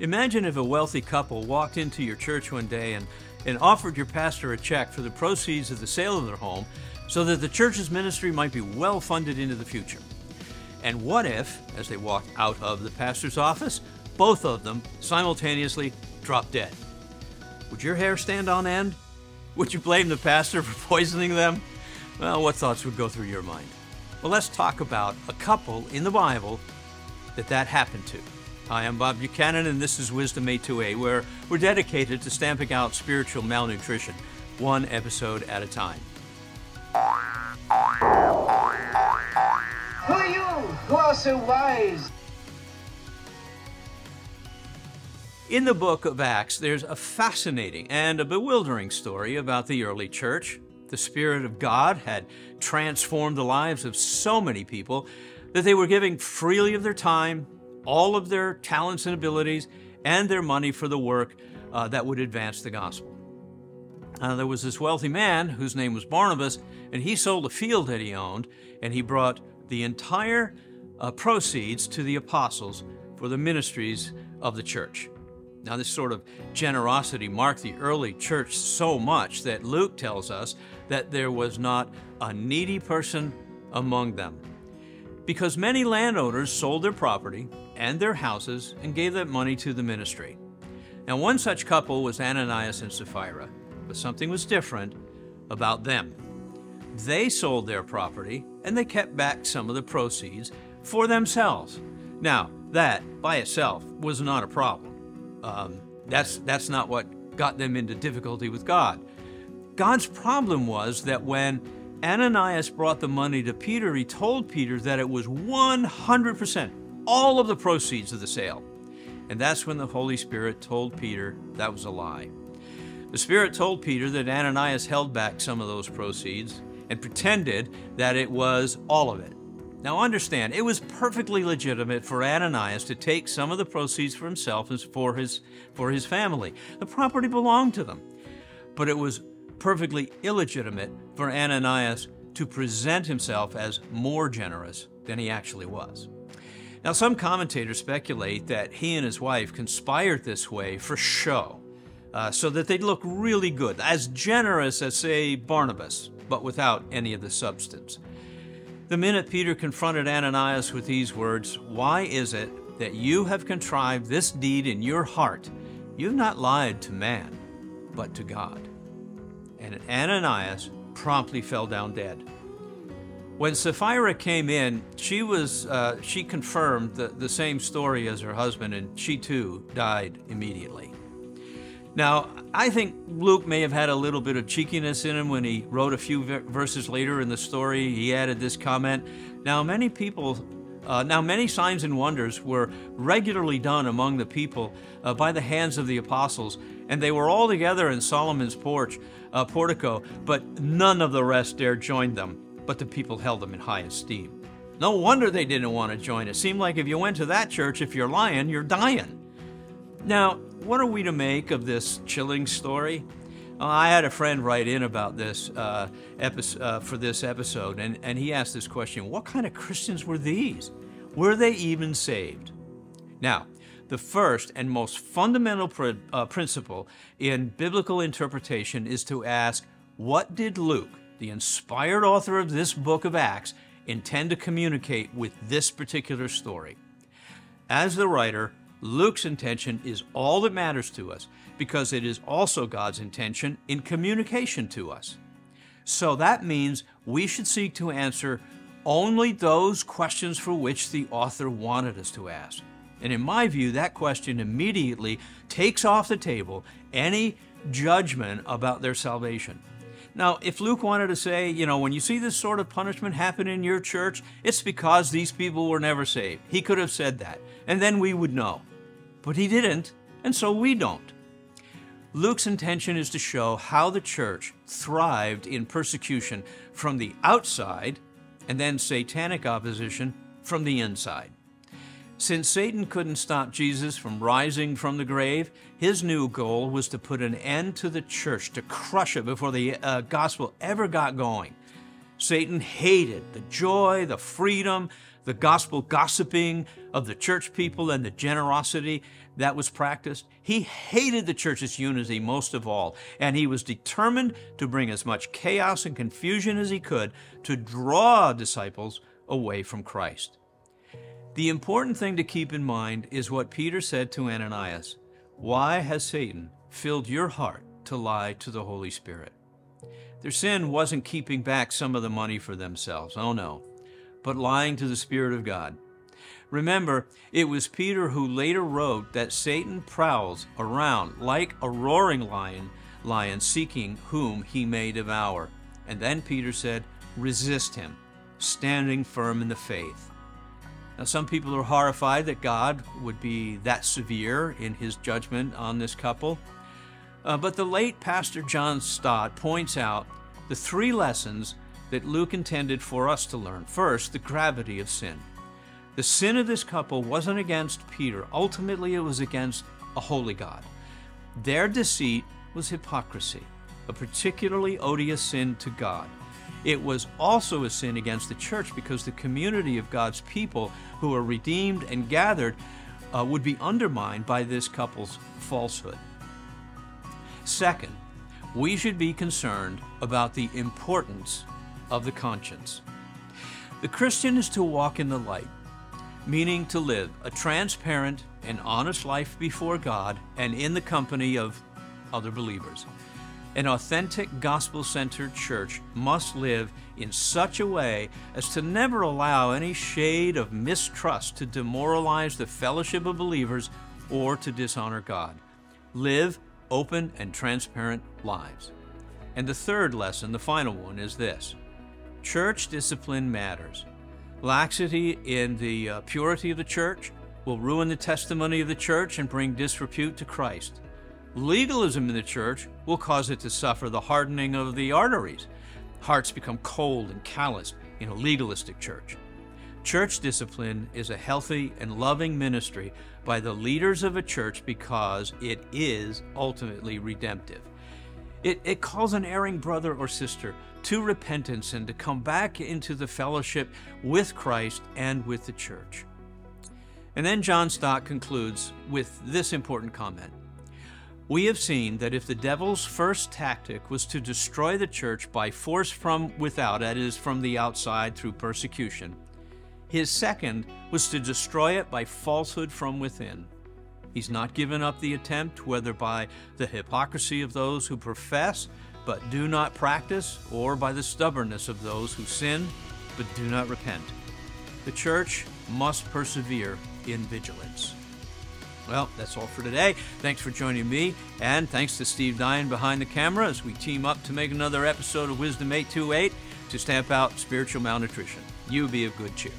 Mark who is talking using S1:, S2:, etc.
S1: Imagine if a wealthy couple walked into your church one day and, and offered your pastor a check for the proceeds of the sale of their home so that the church's ministry might be well funded into the future. And what if, as they walked out of the pastor's office, both of them simultaneously dropped dead? Would your hair stand on end? Would you blame the pastor for poisoning them? Well, what thoughts would go through your mind? Well, let's talk about a couple in the Bible that that happened to. Hi, I'm Bob Buchanan, and this is Wisdom828, where we're dedicated to stamping out spiritual malnutrition, one episode at a time.
S2: Who are you who are so wise?
S1: In the book of Acts, there's a fascinating and a bewildering story about the early church. The Spirit of God had transformed the lives of so many people that they were giving freely of their time, all of their talents and abilities and their money for the work uh, that would advance the gospel. Uh, there was this wealthy man whose name was Barnabas, and he sold a field that he owned, and he brought the entire uh, proceeds to the apostles for the ministries of the church. Now, this sort of generosity marked the early church so much that Luke tells us that there was not a needy person among them. Because many landowners sold their property and their houses and gave that money to the ministry. Now, one such couple was Ananias and Sapphira, but something was different about them. They sold their property and they kept back some of the proceeds for themselves. Now, that by itself was not a problem. Um, that's, that's not what got them into difficulty with God. God's problem was that when Ananias brought the money to Peter, he told Peter that it was 100% all of the proceeds of the sale. And that's when the Holy Spirit told Peter that was a lie. The Spirit told Peter that Ananias held back some of those proceeds and pretended that it was all of it. Now understand, it was perfectly legitimate for Ananias to take some of the proceeds for himself and for his, for his family. The property belonged to them. But it was perfectly illegitimate for Ananias to present himself as more generous than he actually was. Now, some commentators speculate that he and his wife conspired this way for show, uh, so that they'd look really good, as generous as, say, Barnabas, but without any of the substance. The minute Peter confronted Ananias with these words, Why is it that you have contrived this deed in your heart? You've not lied to man, but to God. And Ananias promptly fell down dead. When Sapphira came in, she was uh, she confirmed the, the same story as her husband, and she too died immediately. Now, I think Luke may have had a little bit of cheekiness in him when he wrote a few verses later in the story. He added this comment. Now, many people, uh, now many signs and wonders were regularly done among the people uh, by the hands of the apostles, and they were all together in Solomon's porch, uh, portico, but none of the rest dared join them but the people held them in high esteem. No wonder they didn't want to join. It seemed like if you went to that church, if you're lying, you're dying. Now, what are we to make of this chilling story? Well, I had a friend write in about this uh, episode, uh, for this episode, and, and he asked this question What kind of Christians were these? Were they even saved? Now, the first and most fundamental pr- uh, principle in biblical interpretation is to ask What did Luke, the inspired author of this book of Acts, intend to communicate with this particular story. As the writer, Luke's intention is all that matters to us because it is also God's intention in communication to us. So that means we should seek to answer only those questions for which the author wanted us to ask. And in my view, that question immediately takes off the table any judgment about their salvation. Now, if Luke wanted to say, you know, when you see this sort of punishment happen in your church, it's because these people were never saved. He could have said that, and then we would know. But he didn't, and so we don't. Luke's intention is to show how the church thrived in persecution from the outside and then satanic opposition from the inside. Since Satan couldn't stop Jesus from rising from the grave, his new goal was to put an end to the church, to crush it before the uh, gospel ever got going. Satan hated the joy, the freedom, the gospel gossiping of the church people and the generosity that was practiced. He hated the church's unity most of all, and he was determined to bring as much chaos and confusion as he could to draw disciples away from Christ. The important thing to keep in mind is what Peter said to Ananias Why has Satan filled your heart to lie to the Holy Spirit? Their sin wasn't keeping back some of the money for themselves, oh no, but lying to the Spirit of God. Remember, it was Peter who later wrote that Satan prowls around like a roaring lion, lion seeking whom he may devour. And then Peter said, resist him, standing firm in the faith. Now, some people are horrified that God would be that severe in his judgment on this couple. Uh, but the late Pastor John Stott points out the three lessons that Luke intended for us to learn. First, the gravity of sin. The sin of this couple wasn't against Peter. Ultimately, it was against a holy God. Their deceit was hypocrisy, a particularly odious sin to God. It was also a sin against the church because the community of God's people who are redeemed and gathered uh, would be undermined by this couple's falsehood. Second, we should be concerned about the importance of the conscience. The Christian is to walk in the light meaning to live a transparent and honest life before God and in the company of other believers. An authentic gospel centered church must live in such a way as to never allow any shade of mistrust to demoralize the fellowship of believers or to dishonor God. Live open and transparent lives. And the third lesson, the final one, is this church discipline matters. Laxity in the uh, purity of the church will ruin the testimony of the church and bring disrepute to Christ. Legalism in the church will cause it to suffer the hardening of the arteries. Hearts become cold and calloused in a legalistic church. Church discipline is a healthy and loving ministry by the leaders of a church because it is ultimately redemptive. It, it calls an erring brother or sister to repentance and to come back into the fellowship with Christ and with the church. And then John Stott concludes with this important comment. We have seen that if the devil's first tactic was to destroy the church by force from without, that is, from the outside through persecution, his second was to destroy it by falsehood from within. He's not given up the attempt, whether by the hypocrisy of those who profess but do not practice, or by the stubbornness of those who sin but do not repent. The church must persevere in vigilance. Well, that's all for today. Thanks for joining me, and thanks to Steve Dyan behind the camera as we team up to make another episode of Wisdom 828 to stamp out spiritual malnutrition. You be of good cheer.